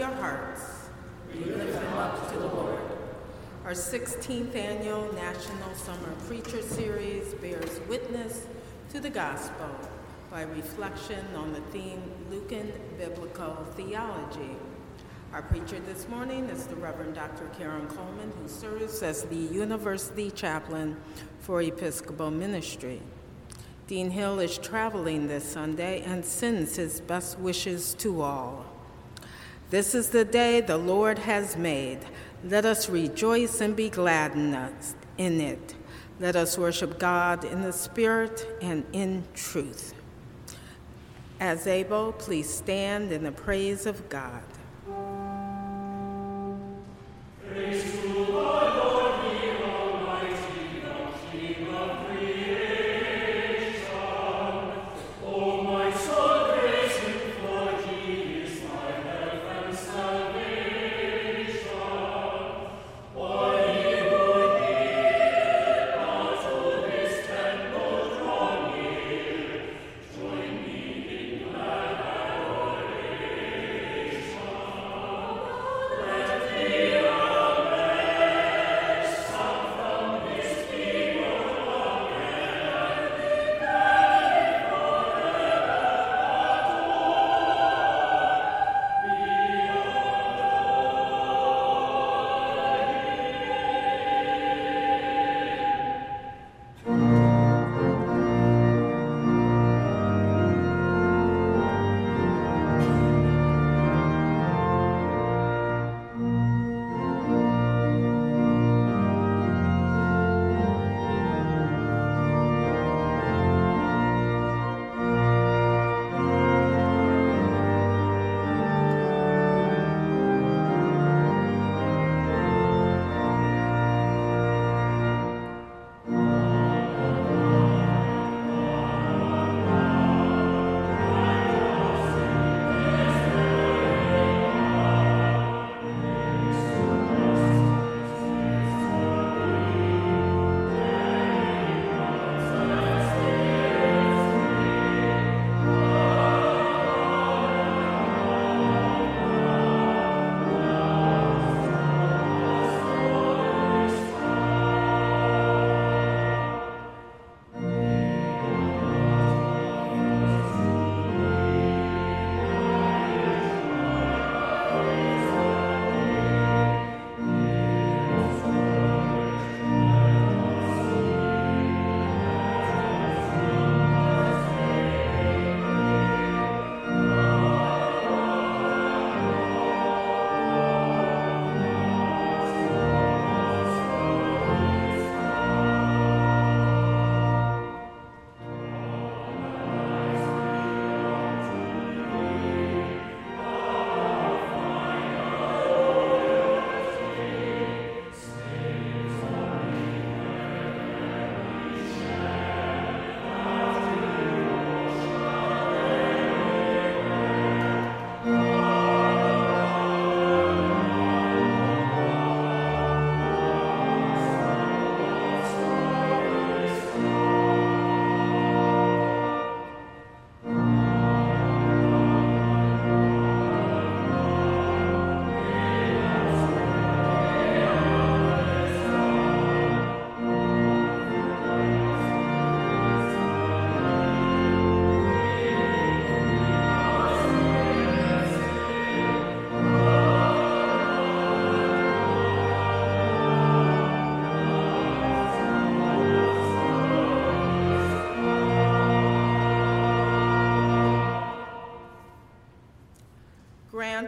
your hearts. We lift them up to the Lord. Our 16th annual National Summer Preacher Series bears witness to the gospel by reflection on the theme Lucan Biblical Theology. Our preacher this morning is the Reverend Dr. Karen Coleman, who serves as the University Chaplain for Episcopal Ministry. Dean Hill is traveling this Sunday and sends his best wishes to all. This is the day the Lord has made. Let us rejoice and be glad in it. Let us worship God in the Spirit and in truth. As able, please stand in the praise of God.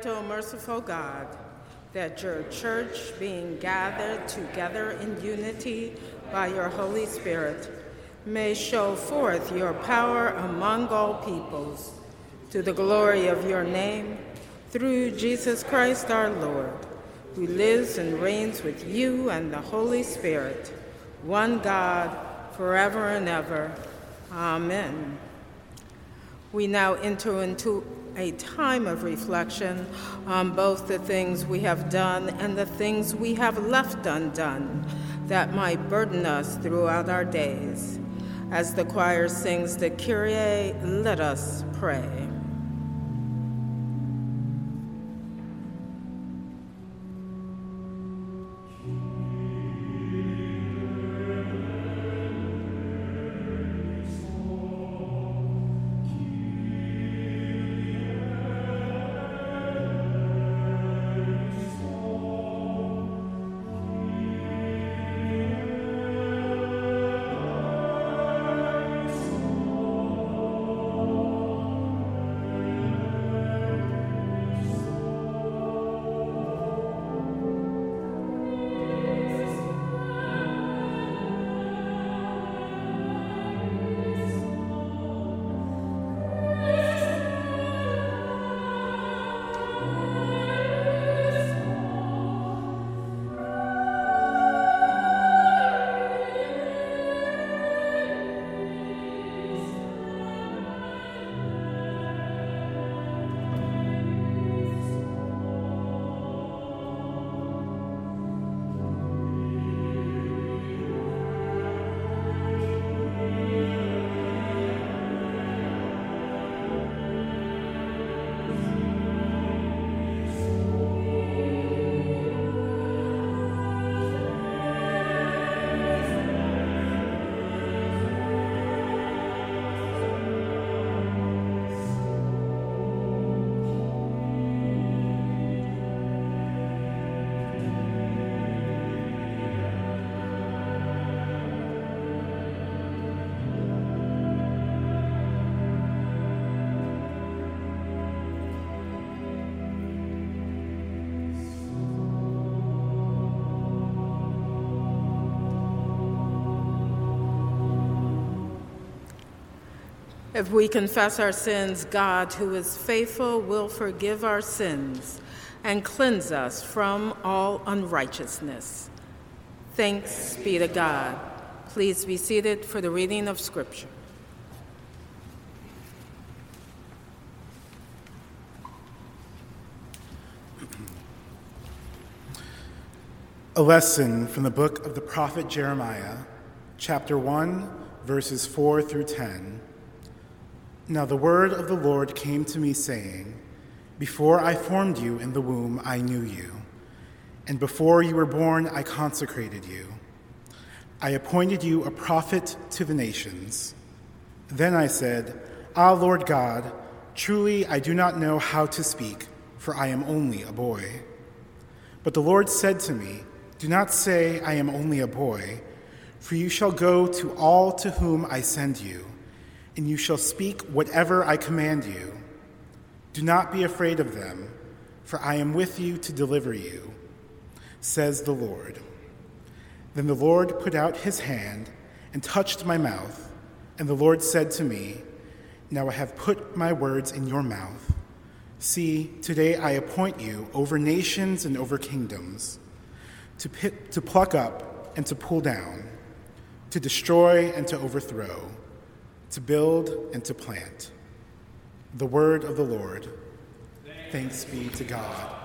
O merciful God, that your church, being gathered together in unity by your Holy Spirit, may show forth your power among all peoples, to the glory of your name, through Jesus Christ our Lord, who lives and reigns with you and the Holy Spirit, one God, forever and ever. Amen. We now enter into a time of reflection on both the things we have done and the things we have left undone that might burden us throughout our days. As the choir sings the Kyrie, let us pray. If we confess our sins, God, who is faithful, will forgive our sins and cleanse us from all unrighteousness. Thanks be to God. Please be seated for the reading of Scripture. A lesson from the book of the prophet Jeremiah, chapter 1, verses 4 through 10. Now the word of the Lord came to me, saying, Before I formed you in the womb, I knew you, and before you were born, I consecrated you. I appointed you a prophet to the nations. Then I said, Ah, Lord God, truly I do not know how to speak, for I am only a boy. But the Lord said to me, Do not say, I am only a boy, for you shall go to all to whom I send you and you shall speak whatever I command you. Do not be afraid of them, for I am with you to deliver you, says the Lord. Then the Lord put out his hand and touched my mouth, and the Lord said to me, Now I have put my words in your mouth. See, today I appoint you over nations and over kingdoms, to, to pluck up and to pull down, to destroy and to overthrow to build and to plant. The word of the Lord. Thanks be to God.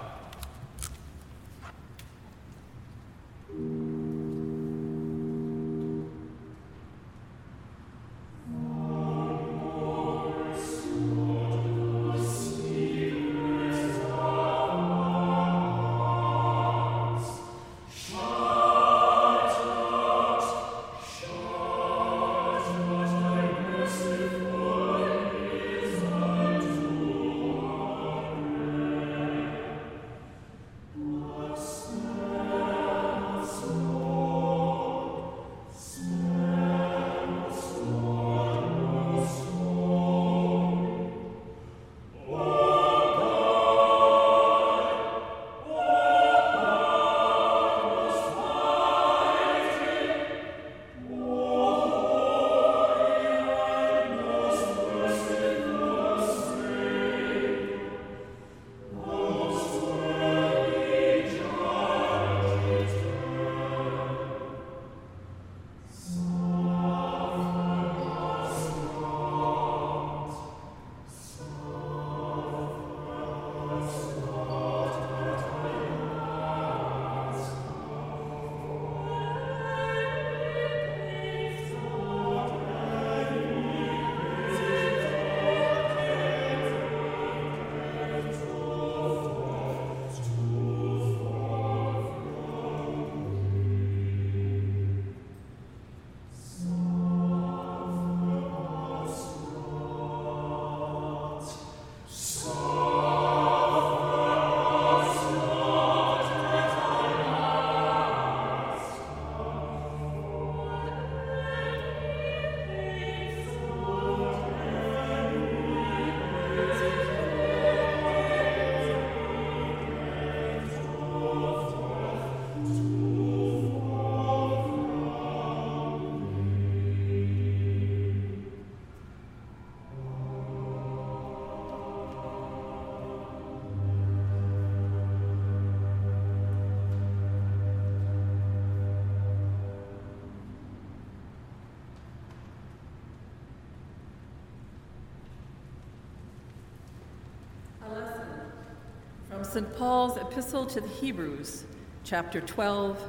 St. Paul's Epistle to the Hebrews, chapter 12,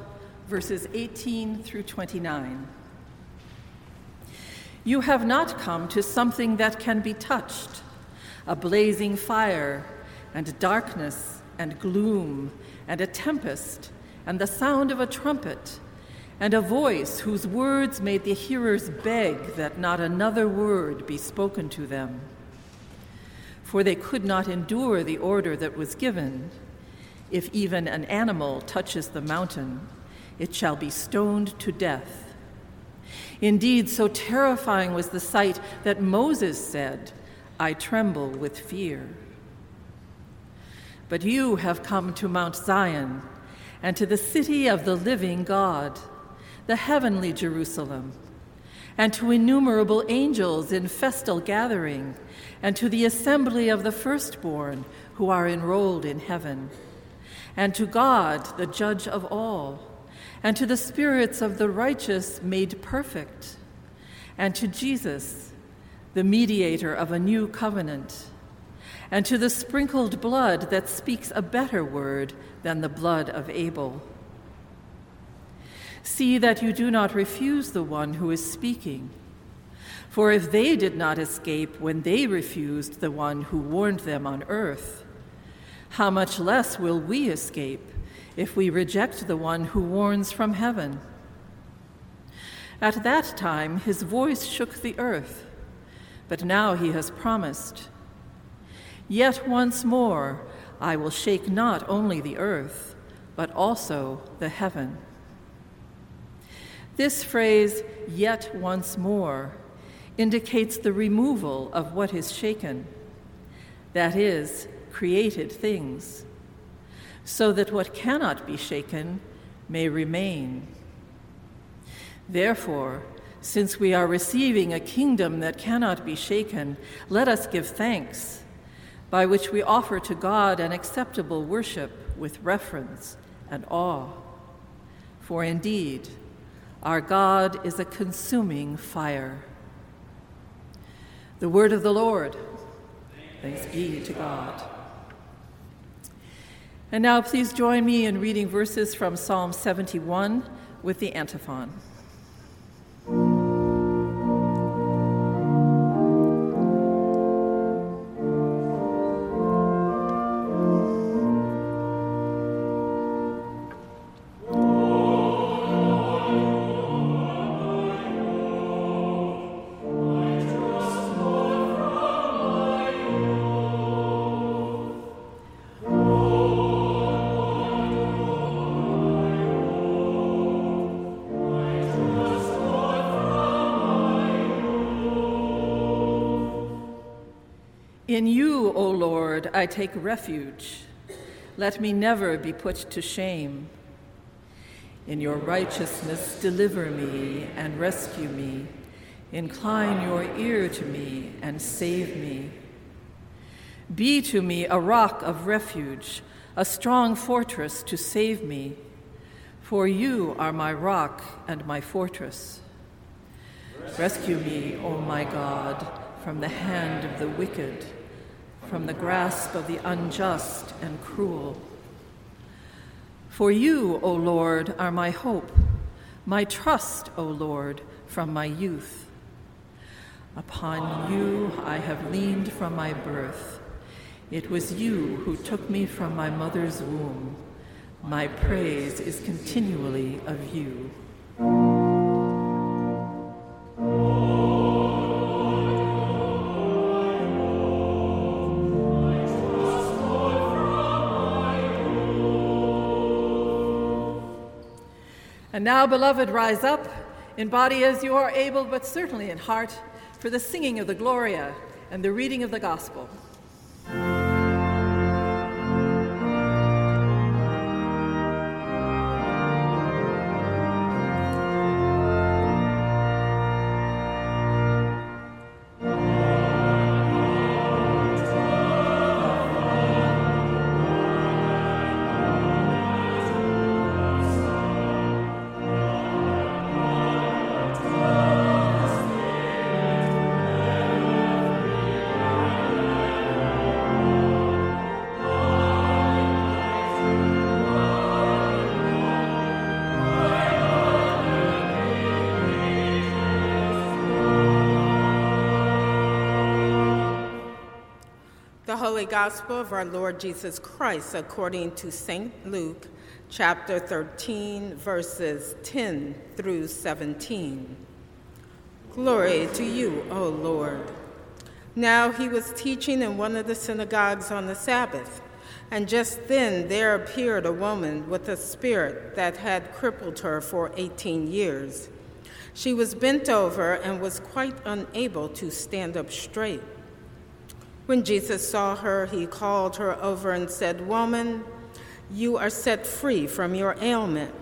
verses 18 through 29. You have not come to something that can be touched, a blazing fire, and darkness, and gloom, and a tempest, and the sound of a trumpet, and a voice whose words made the hearers beg that not another word be spoken to them for they could not endure the order that was given If even an animal touches the mountain, it shall be stoned to death. Indeed, so terrifying was the sight that Moses said, I tremble with fear. But you have come to Mount Zion and to the city of the living God, the heavenly Jerusalem and to innumerable angels in festal gathering, and to the assembly of the firstborn who are enrolled in heaven, and to God, the judge of all, and to the spirits of the righteous made perfect, and to Jesus, the mediator of a new covenant, and to the sprinkled blood that speaks a better word than the blood of Abel. See that you do not refuse the one who is speaking. For if they did not escape when they refused the one who warned them on earth, how much less will we escape if we reject the one who warns from heaven? At that time, his voice shook the earth, but now he has promised. Yet once more, I will shake not only the earth, but also the heaven. This phrase, yet once more, indicates the removal of what is shaken, that is, created things, so that what cannot be shaken may remain. Therefore, since we are receiving a kingdom that cannot be shaken, let us give thanks, by which we offer to God an acceptable worship with reverence and awe. For indeed, our God is a consuming fire. The word of the Lord. Thanks be to God. And now please join me in reading verses from Psalm 71 with the antiphon. In you, O Lord, I take refuge. Let me never be put to shame. In your righteousness, deliver me and rescue me. Incline your ear to me and save me. Be to me a rock of refuge, a strong fortress to save me. For you are my rock and my fortress. Rescue me, O my God, from the hand of the wicked from the grasp of the unjust and cruel. For you, O Lord, are my hope, my trust, O Lord, from my youth. Upon you I have leaned from my birth. It was you who took me from my mother's womb. My praise is continually of you. And now, beloved, rise up in body as you are able, but certainly in heart, for the singing of the Gloria and the reading of the Gospel. Holy Gospel of our Lord Jesus Christ according to St. Luke, chapter 13, verses 10 through 17. Glory to you, O Lord. Now he was teaching in one of the synagogues on the Sabbath, and just then there appeared a woman with a spirit that had crippled her for 18 years. She was bent over and was quite unable to stand up straight. When Jesus saw her, he called her over and said, Woman, you are set free from your ailment.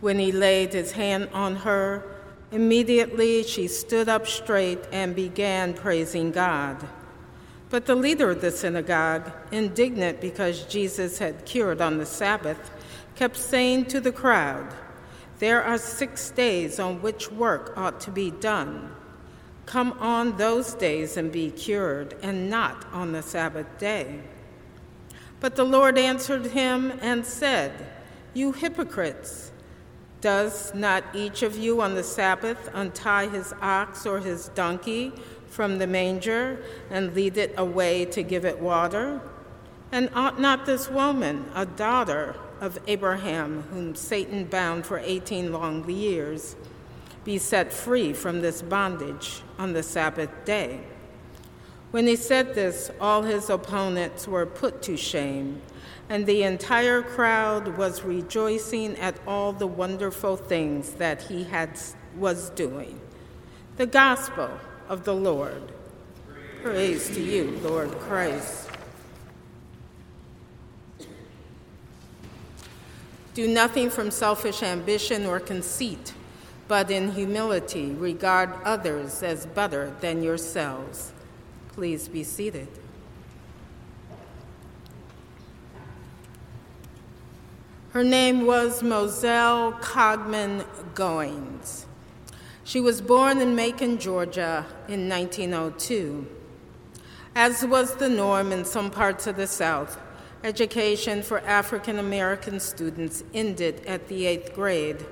When he laid his hand on her, Immediately she stood up straight and began praising God. But the leader of the synagogue, indignant because Jesus had cured on the Sabbath, kept saying to the crowd, There are six days on which work ought to be done. Come on those days and be cured, and not on the Sabbath day. But the Lord answered him and said, You hypocrites! Does not each of you on the Sabbath untie his ox or his donkey from the manger and lead it away to give it water? And ought not this woman, a daughter of Abraham, whom Satan bound for 18 long years, be set free from this bondage on the Sabbath day? When he said this, all his opponents were put to shame and the entire crowd was rejoicing at all the wonderful things that he had, was doing. The Gospel of the Lord. Praise to you, Lord Christ. Do nothing from selfish ambition or conceit, but in humility regard others as better than yourselves. Please be seated. Her name was Moselle Cogman Goins. She was born in Macon, Georgia in 1902. As was the norm in some parts of the South, education for African American students ended at the eighth grade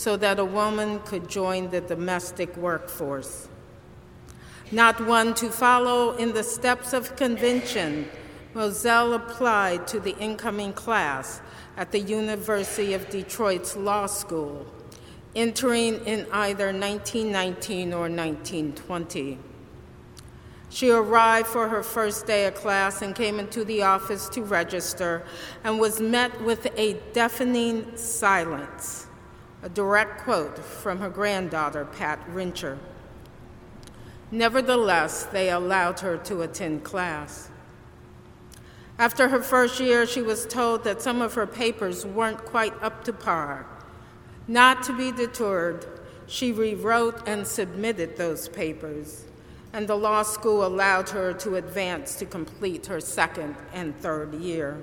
so that a woman could join the domestic workforce. Not one to follow in the steps of convention, Moselle applied to the incoming class at the University of Detroit's Law School, entering in either 1919 or 1920. She arrived for her first day of class and came into the office to register and was met with a deafening silence, a direct quote from her granddaughter, Pat Rincher. Nevertheless, they allowed her to attend class. After her first year, she was told that some of her papers weren't quite up to par. Not to be deterred, she rewrote and submitted those papers, and the law school allowed her to advance to complete her second and third year.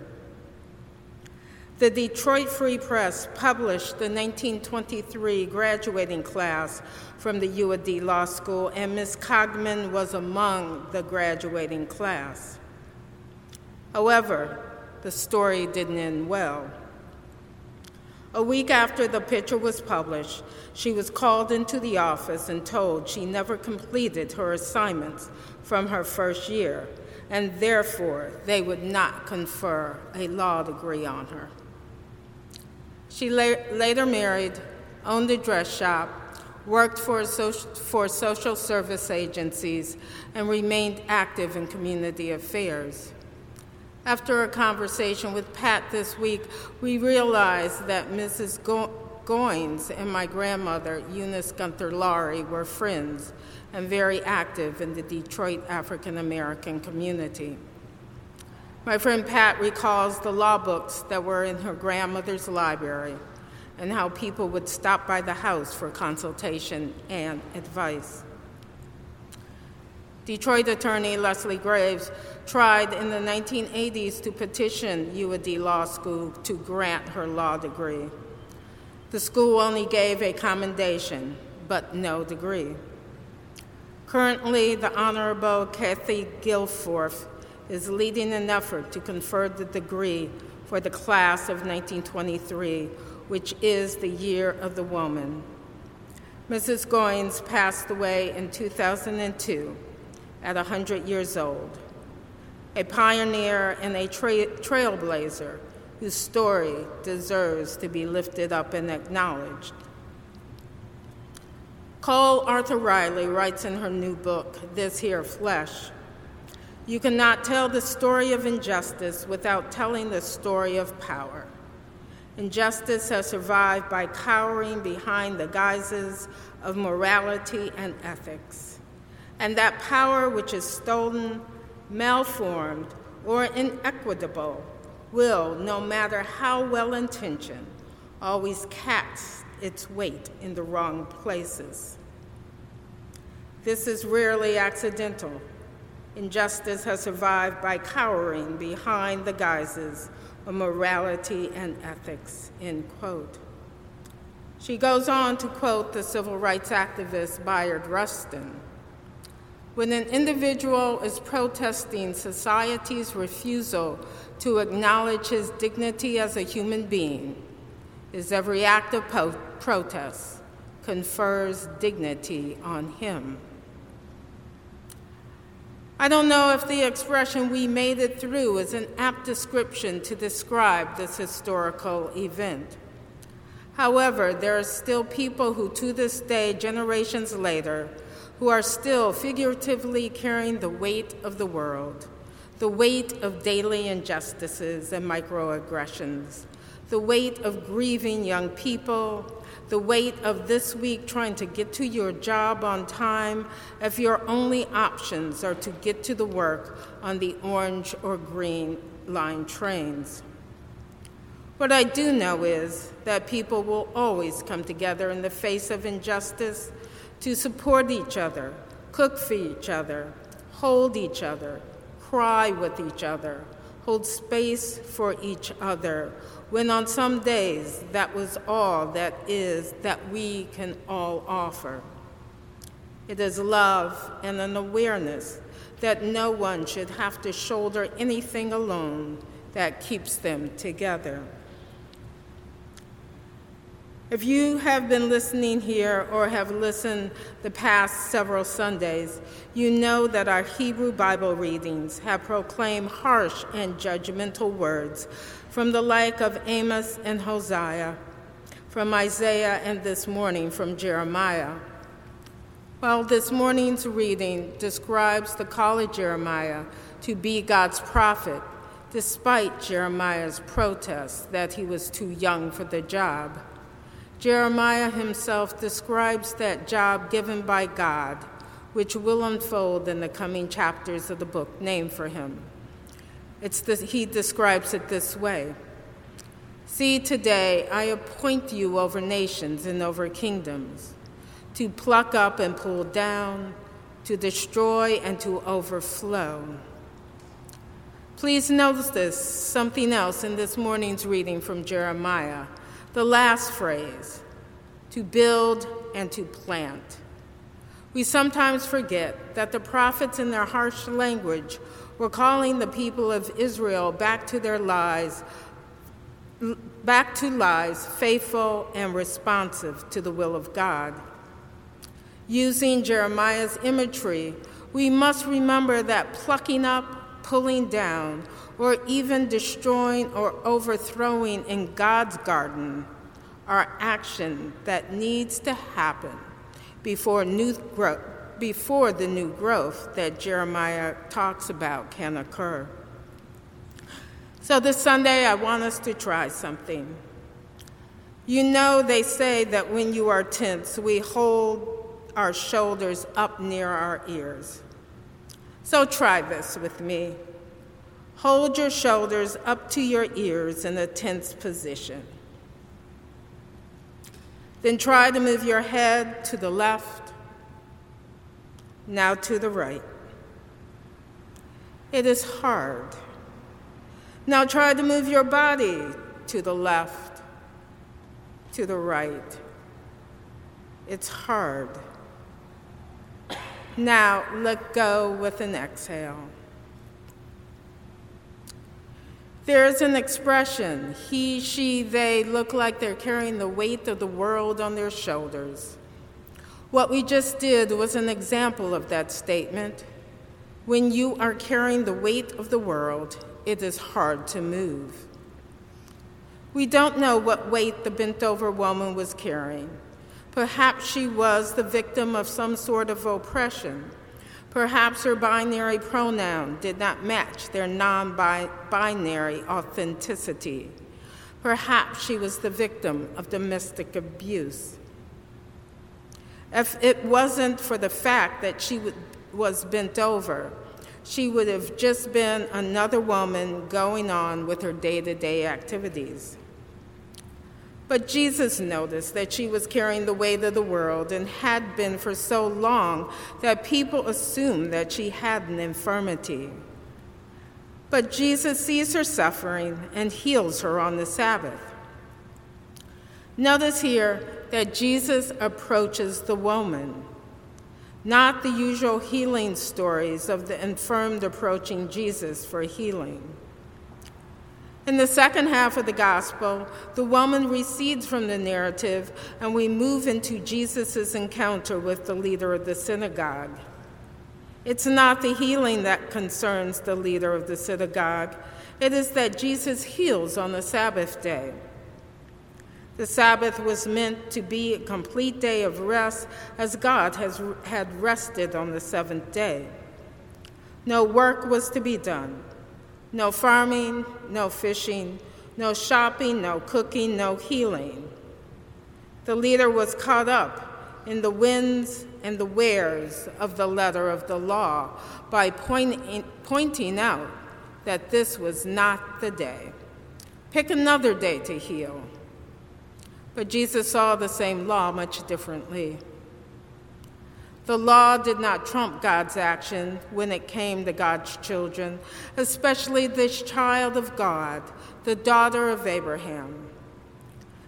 The Detroit Free Press published the 1923 graduating class from the U of D Law School, and Ms. Cogman was among the graduating class. However, the story didn't end well. A week after the picture was published, she was called into the office and told she never completed her assignments from her first year, and therefore they would not confer a law degree on her. She la- later married, owned a dress shop, worked for, social, for social service agencies, and remained active in community affairs. After a conversation with Pat this week, we realized that Mrs. Go- Goins and my grandmother, Eunice Gunther Laurie, were friends and very active in the Detroit African American community. My friend Pat recalls the law books that were in her grandmother's library and how people would stop by the house for consultation and advice. Detroit attorney Leslie Graves tried in the 1980s to petition U of D Law School to grant her law degree. The school only gave a commendation, but no degree. Currently, the Honorable Kathy Gilforth is leading an effort to confer the degree for the class of 1923, which is the year of the woman. Mrs. Goins passed away in 2002 at 100 years old, a pioneer and a tra- trailblazer whose story deserves to be lifted up and acknowledged. Cole Arthur Riley writes in her new book, This Here Flesh You cannot tell the story of injustice without telling the story of power. Injustice has survived by cowering behind the guises of morality and ethics and that power which is stolen, malformed, or inequitable will, no matter how well intentioned, always cast its weight in the wrong places. This is rarely accidental. Injustice has survived by cowering behind the guises of morality and ethics, end quote. She goes on to quote the civil rights activist Bayard Rustin. When an individual is protesting society's refusal to acknowledge his dignity as a human being, his every act of po- protest confers dignity on him. I don't know if the expression we made it through is an apt description to describe this historical event. However, there are still people who, to this day, generations later, who are still figuratively carrying the weight of the world, the weight of daily injustices and microaggressions, the weight of grieving young people, the weight of this week trying to get to your job on time if your only options are to get to the work on the orange or green line trains. What I do know is that people will always come together in the face of injustice to support each other, cook for each other, hold each other, cry with each other, hold space for each other, when on some days that was all that is that we can all offer. It is love and an awareness that no one should have to shoulder anything alone that keeps them together. If you have been listening here or have listened the past several Sundays, you know that our Hebrew Bible readings have proclaimed harsh and judgmental words from the like of Amos and Hosea, from Isaiah, and this morning from Jeremiah. While this morning's reading describes the call of Jeremiah to be God's prophet, despite Jeremiah's protest that he was too young for the job. Jeremiah himself describes that job given by God, which will unfold in the coming chapters of the book named for him. It's this, he describes it this way See, today I appoint you over nations and over kingdoms, to pluck up and pull down, to destroy and to overflow. Please notice this, something else in this morning's reading from Jeremiah the last phrase, to build and to plant. We sometimes forget that the prophets, in their harsh language, were calling the people of Israel back to their lives, back to lives faithful and responsive to the will of God. Using Jeremiah's imagery, we must remember that plucking up, pulling down, or even destroying or overthrowing in God's garden are action that needs to happen before new growth before the new growth that Jeremiah talks about can occur. So this Sunday I want us to try something. You know they say that when you are tense, we hold our shoulders up near our ears. So try this with me. Hold your shoulders up to your ears in a tense position. Then try to move your head to the left, now to the right. It is hard. Now try to move your body to the left, to the right. It's hard. Now let go with an exhale. There's an expression he, she, they look like they're carrying the weight of the world on their shoulders. What we just did was an example of that statement. When you are carrying the weight of the world, it is hard to move. We don't know what weight the bent over woman was carrying. Perhaps she was the victim of some sort of oppression Perhaps her binary pronoun did not match their non binary authenticity. Perhaps she was the victim of domestic abuse. If it wasn't for the fact that she was bent over, she would have just been another woman going on with her day to day activities. But Jesus noticed that she was carrying the weight of the world and had been for so long that people assumed that she had an infirmity. But Jesus sees her suffering and heals her on the Sabbath. Notice here that Jesus approaches the woman, not the usual healing stories of the infirmed approaching Jesus for healing. In the second half of the gospel, the woman recedes from the narrative and we move into Jesus' encounter with the leader of the synagogue. It's not the healing that concerns the leader of the synagogue, it is that Jesus heals on the Sabbath day. The Sabbath was meant to be a complete day of rest as God has, had rested on the seventh day. No work was to be done. No farming, no fishing, no shopping, no cooking, no healing. The leader was caught up in the winds and the wares of the letter of the law by pointing, pointing out that this was not the day. Pick another day to heal. But Jesus saw the same law much differently. The law did not trump God's action when it came to God's children, especially this child of God, the daughter of Abraham.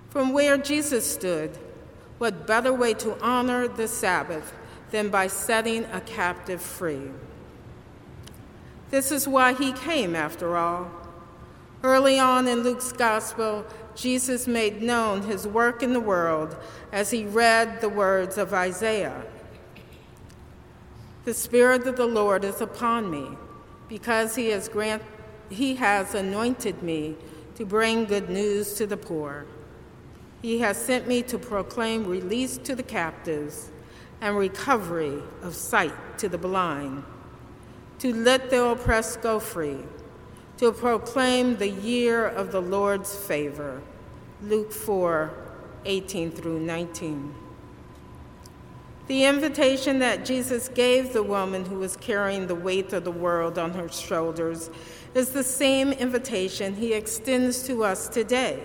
From where Jesus stood, what better way to honor the Sabbath than by setting a captive free? This is why he came, after all. Early on in Luke's gospel, Jesus made known his work in the world as he read the words of Isaiah. The Spirit of the Lord is upon me, because he has, grant, he has anointed me to bring good news to the poor. He has sent me to proclaim release to the captives and recovery of sight to the blind, to let the oppressed go free, to proclaim the year of the Lord's favor. Luke 4 18 through 19. The invitation that Jesus gave the woman who was carrying the weight of the world on her shoulders is the same invitation he extends to us today.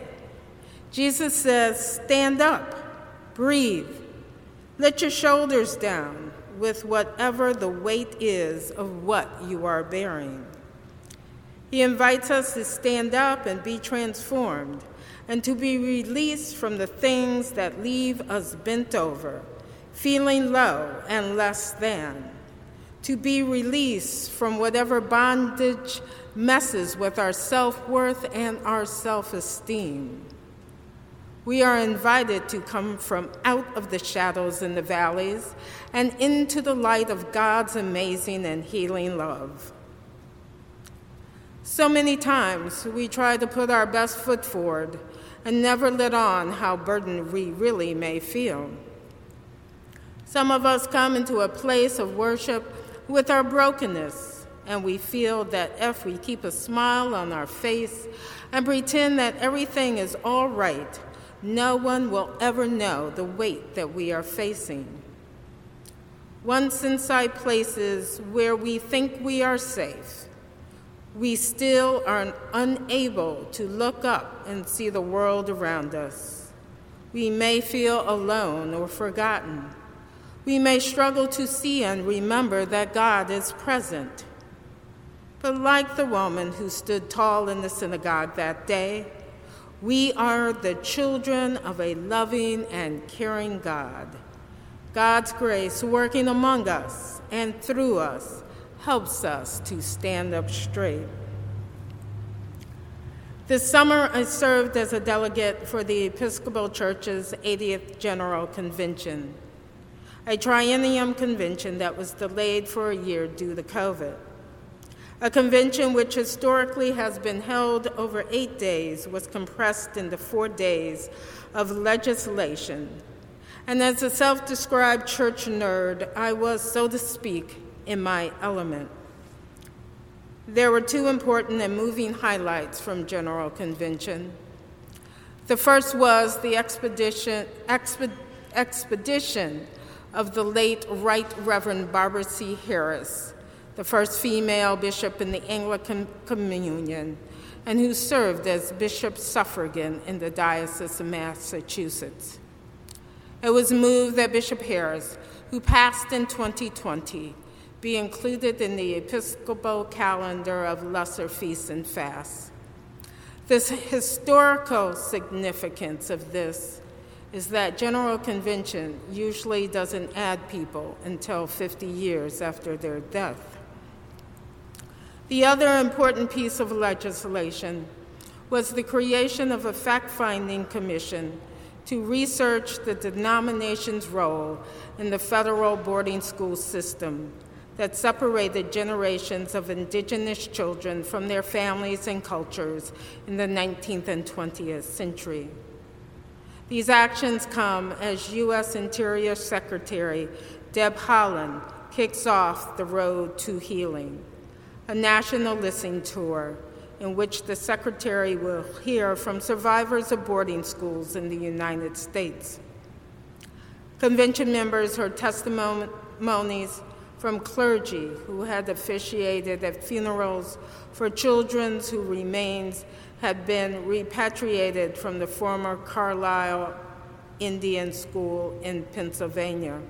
Jesus says, Stand up, breathe, let your shoulders down with whatever the weight is of what you are bearing. He invites us to stand up and be transformed and to be released from the things that leave us bent over feeling low and less than, to be released from whatever bondage messes with our self worth and our self esteem. We are invited to come from out of the shadows and the valleys and into the light of God's amazing and healing love. So many times we try to put our best foot forward and never let on how burdened we really may feel. Some of us come into a place of worship with our brokenness, and we feel that if we keep a smile on our face and pretend that everything is all right, no one will ever know the weight that we are facing. Once inside places where we think we are safe, we still are unable to look up and see the world around us. We may feel alone or forgotten we may struggle to see and remember that God is present. But like the woman who stood tall in the synagogue that day, we are the children of a loving and caring God. God's grace working among us and through us helps us to stand up straight. This summer, I served as a delegate for the Episcopal Church's 80th General Convention a triennium convention that was delayed for a year due to COVID. A convention which historically has been held over eight days was compressed into four days of legislation. And as a self described church nerd, I was, so to speak, in my element. There were two important and moving highlights from General Convention. The first was the expedition, exped, expedition of the late Right Reverend Barbara C. Harris, the first female bishop in the Anglican Communion, and who served as bishop suffragan in the Diocese of Massachusetts. It was moved that Bishop Harris, who passed in 2020, be included in the Episcopal calendar of lesser feasts and fasts. The historical significance of this is that General Convention usually doesn't add people until 50 years after their death. The other important piece of legislation was the creation of a fact finding commission to research the denomination's role in the federal boarding school system that separated generations of indigenous children from their families and cultures in the 19th and 20th century. These actions come as U.S. Interior Secretary Deb Haaland kicks off the Road to Healing, a national listening tour in which the Secretary will hear from survivors of boarding schools in the United States. Convention members heard testimonies from clergy who had officiated at funerals for children whose remains had been repatriated from the former Carlisle Indian School in Pennsylvania.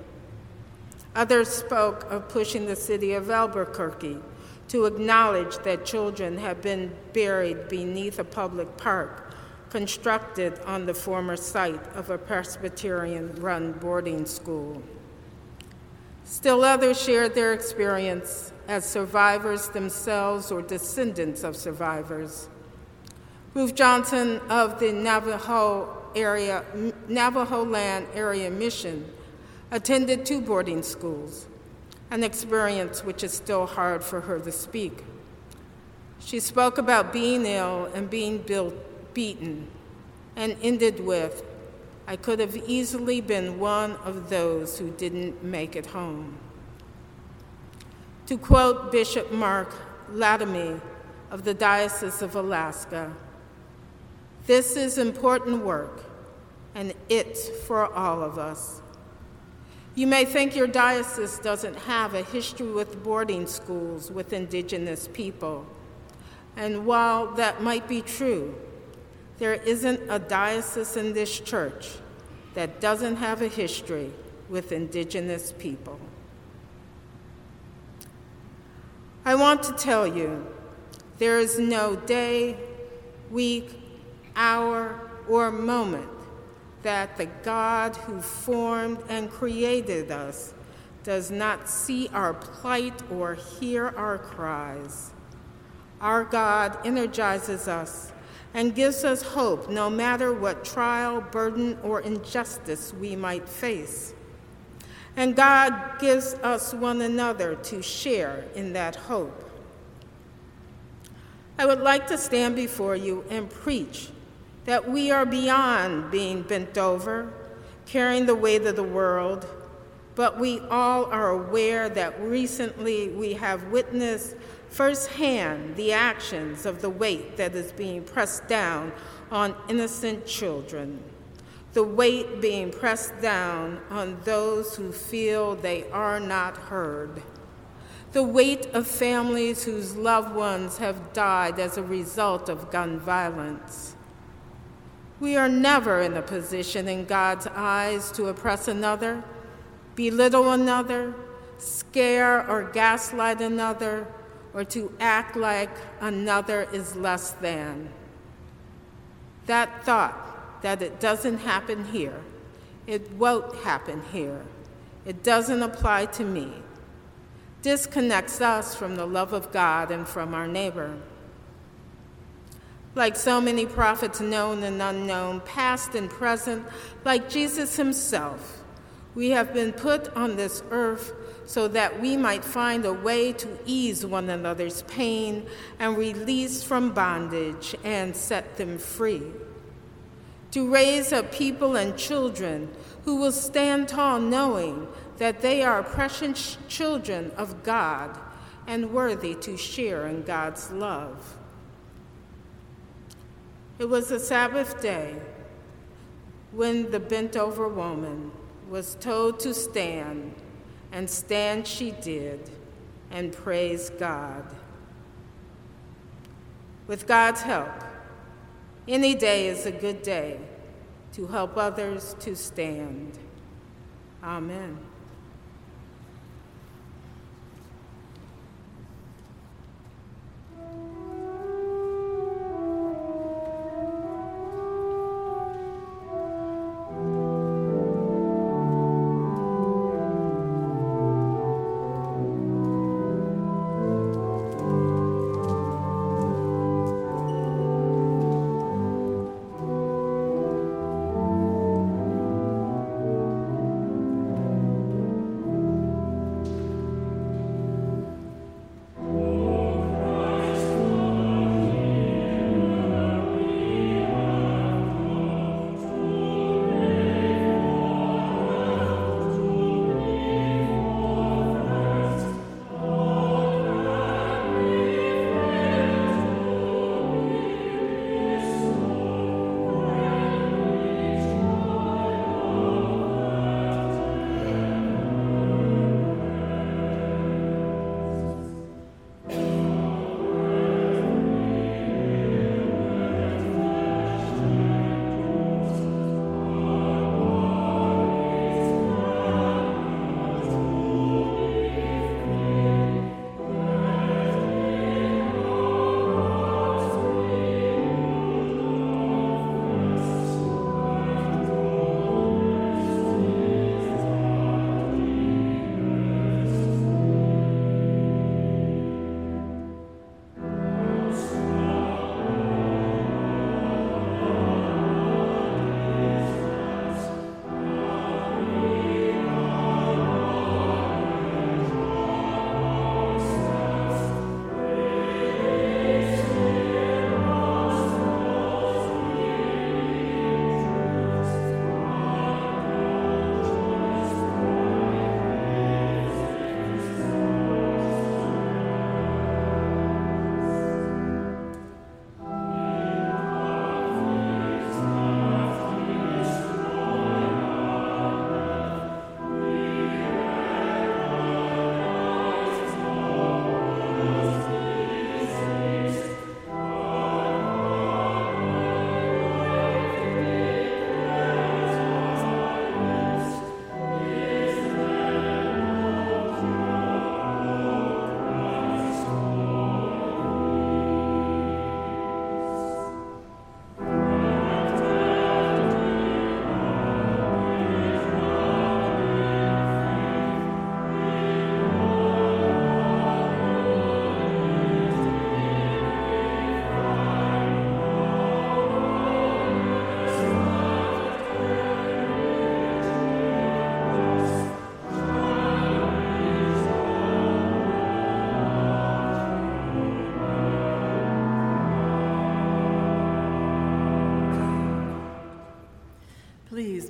Others spoke of pushing the city of Albuquerque to acknowledge that children have been buried beneath a public park constructed on the former site of a Presbyterian run boarding school. Still others shared their experience as survivors themselves or descendants of survivors. Ruth Johnson of the Navajo area, Navajoland Area Mission attended two boarding schools, an experience which is still hard for her to speak. She spoke about being ill and being built, beaten, and ended with, I could have easily been one of those who didn't make it home. To quote Bishop Mark Lattime of the Diocese of Alaska, this is important work, and it's for all of us. You may think your diocese doesn't have a history with boarding schools with Indigenous people. And while that might be true, there isn't a diocese in this church that doesn't have a history with Indigenous people. I want to tell you there is no day, week, hour, or moment that the God who formed and created us does not see our plight or hear our cries. Our God energizes us and gives us hope no matter what trial, burden, or injustice we might face. And God gives us one another to share in that hope. I would like to stand before you and preach that we are beyond being bent over, carrying the weight of the world, but we all are aware that recently we have witnessed firsthand the actions of the weight that is being pressed down on innocent children, the weight being pressed down on those who feel they are not heard, the weight of families whose loved ones have died as a result of gun violence. We are never in a position in God's eyes to oppress another, belittle another, scare or gaslight another, or to act like another is less than. That thought that it doesn't happen here, it won't happen here, it doesn't apply to me, disconnects us from the love of God and from our neighbor. Like so many prophets, known and unknown, past and present, like Jesus himself, we have been put on this earth so that we might find a way to ease one another's pain and release from bondage and set them free. To raise up people and children who will stand tall knowing that they are precious children of God and worthy to share in God's love. It was a Sabbath day when the bent over woman was told to stand and stand she did and praise God. With God's help, any day is a good day to help others to stand. Amen.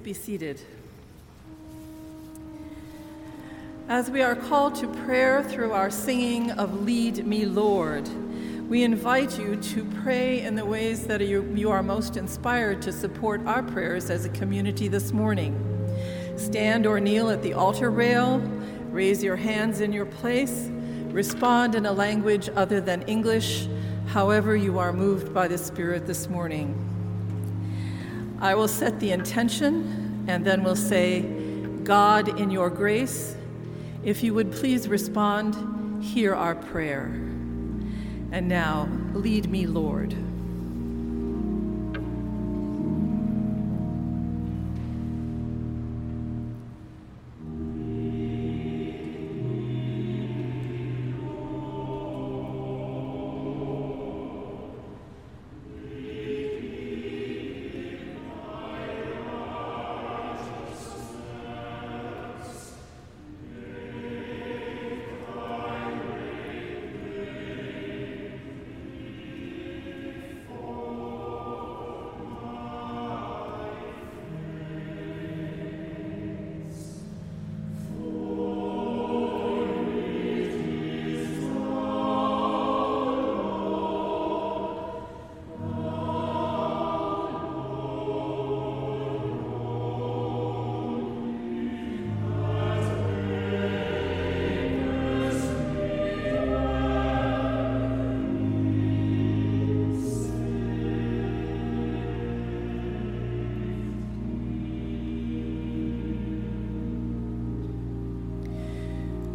Be seated. As we are called to prayer through our singing of Lead Me, Lord, we invite you to pray in the ways that you are most inspired to support our prayers as a community this morning. Stand or kneel at the altar rail, raise your hands in your place, respond in a language other than English, however you are moved by the Spirit this morning. I will set the intention and then we'll say, God, in your grace, if you would please respond, hear our prayer. And now, lead me, Lord.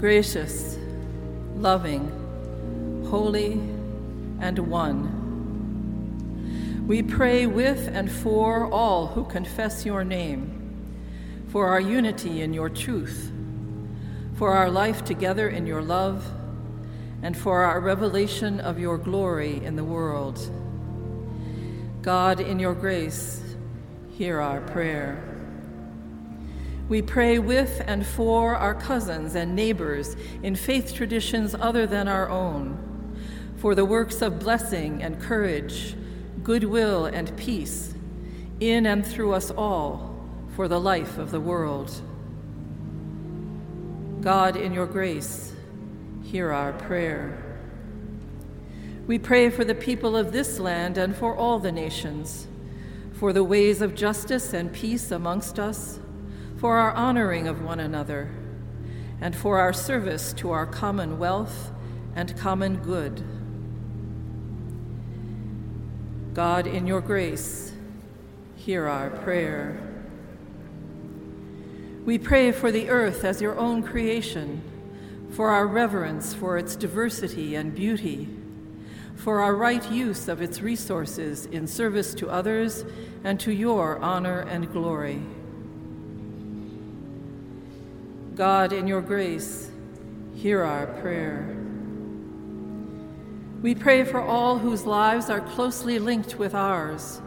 Gracious, loving, holy, and one. We pray with and for all who confess your name, for our unity in your truth, for our life together in your love, and for our revelation of your glory in the world. God, in your grace, hear our prayer. We pray with and for our cousins and neighbors in faith traditions other than our own, for the works of blessing and courage goodwill, and peace in and through us all for the life of the world. God, in your grace, hear our prayer. We pray for the people of this land and for all the nations, for the ways of justice and peace amongst us, for our honoring of one another, and for our service to our common wealth and common good. God, in your grace, hear our prayer. We pray for the earth as your own creation, for our reverence for its diversity and beauty, for our right use of its resources in service to others and to your honor and glory. God, in your grace, hear our prayer. We pray for all whose lives are closely linked with ours,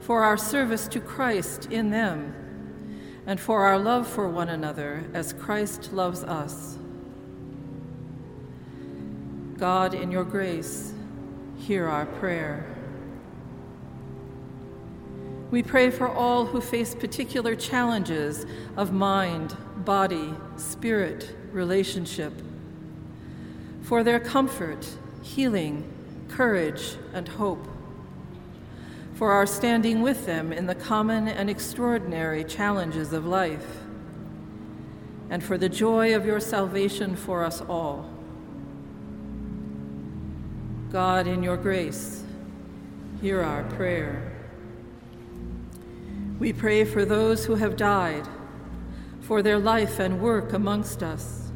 for our service to Christ in them, and for our love for one another as Christ loves us. God, in your grace, hear our prayer. We pray for all who face particular challenges of mind, body, spirit, relationship, for their comfort healing, courage, and hope, for our standing with them in the common and extraordinary challenges of life, and for the joy of your salvation for us all. God, in your grace, hear our prayer. We pray for those who have died, for their life and work amongst us,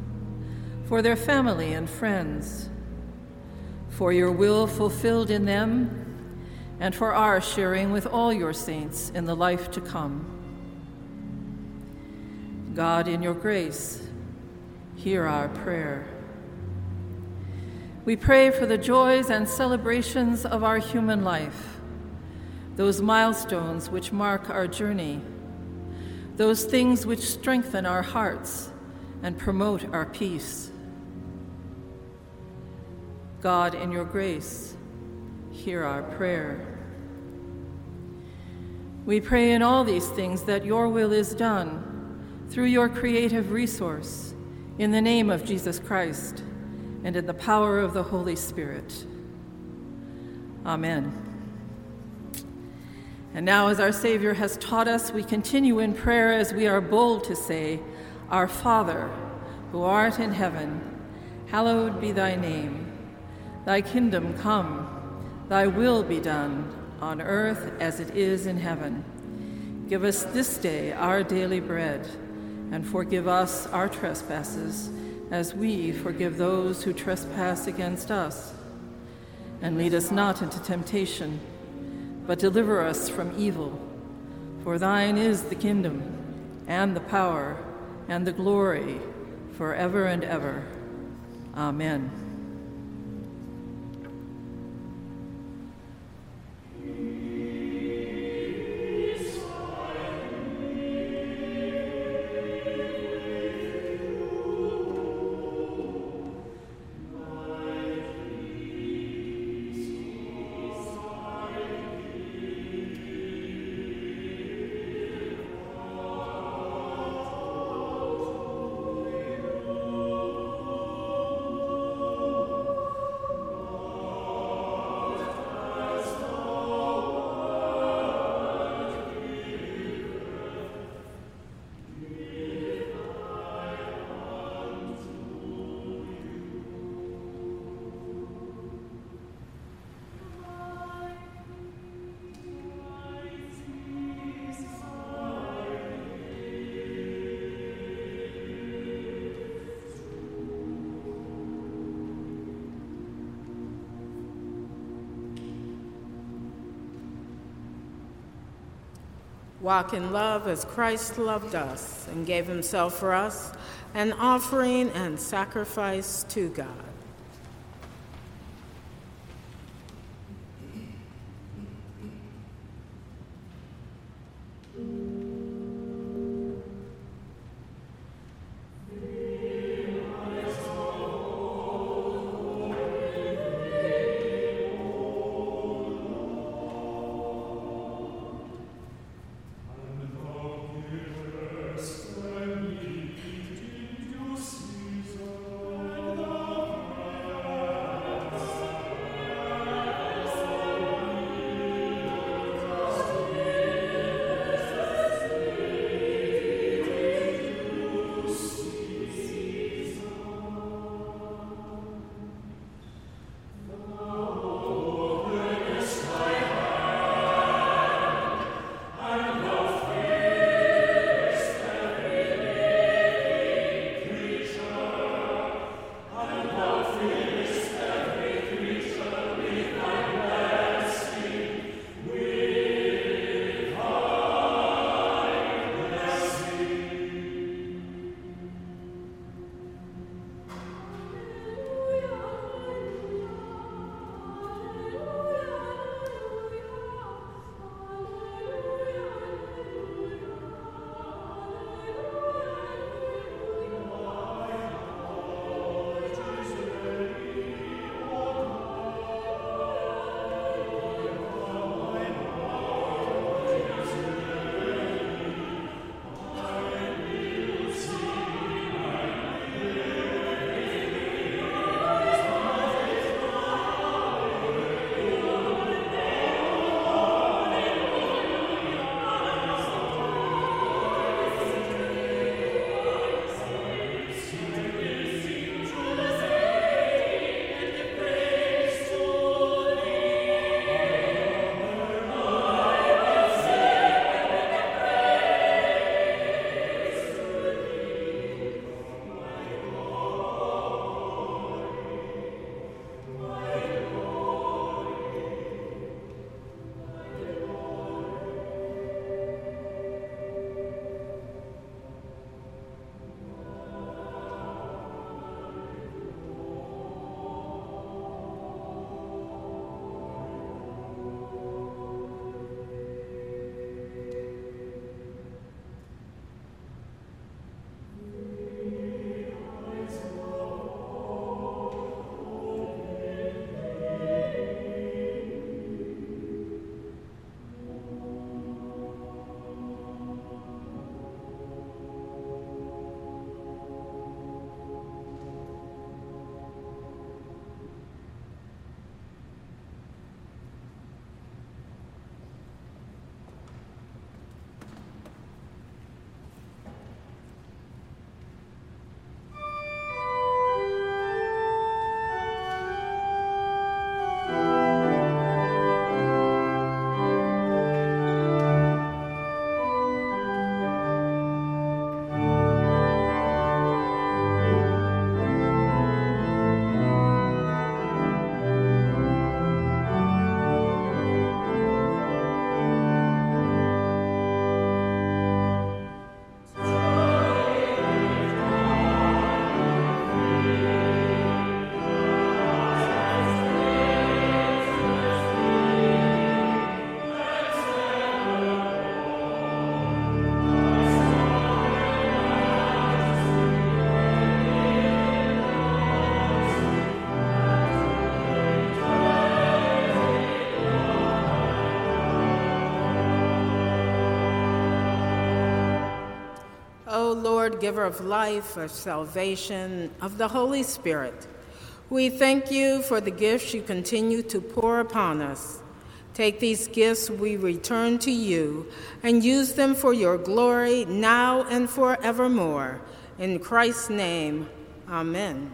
for their family and friends for your will fulfilled in them, and for our sharing with all your saints in the life to come. God, in your grace, hear our prayer. We pray for the joys and celebrations of our human life, those milestones which mark our journey, those things which strengthen our hearts and promote our peace. God, in your grace, hear our prayer. We pray in all these things that your will is done through your creative resource, in the name of Jesus Christ, and in the power of the Holy Spirit. Amen. And now, as our Savior has taught us, we continue in prayer as we are bold to say, Our Father, who art in heaven, hallowed be thy name. Thy kingdom come, thy will be done, on earth as it is in heaven. Give us this day our daily bread, and forgive us our trespasses, as we forgive those who trespass against us. And lead us not into temptation, but deliver us from evil. For thine is the kingdom, and the power, and the glory, forever and ever. Amen. Walk in love as Christ loved us and gave himself for us, an offering and sacrifice to God. Lord, giver of life, of salvation, of the Holy Spirit, we thank you for the gifts you continue to pour upon us. Take these gifts we return to you and use them for your glory now and forevermore. In Christ's name, amen.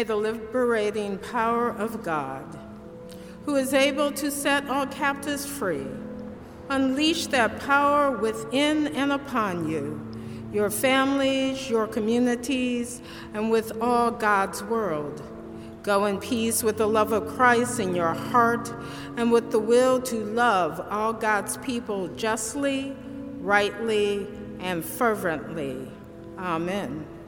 May the liberating power of God, who is able to set all captives free, unleash that power within and upon you, your families, your communities, and with all God's world. Go in peace with the love of Christ in your heart and with the will to love all God's people justly, rightly, and fervently. Amen.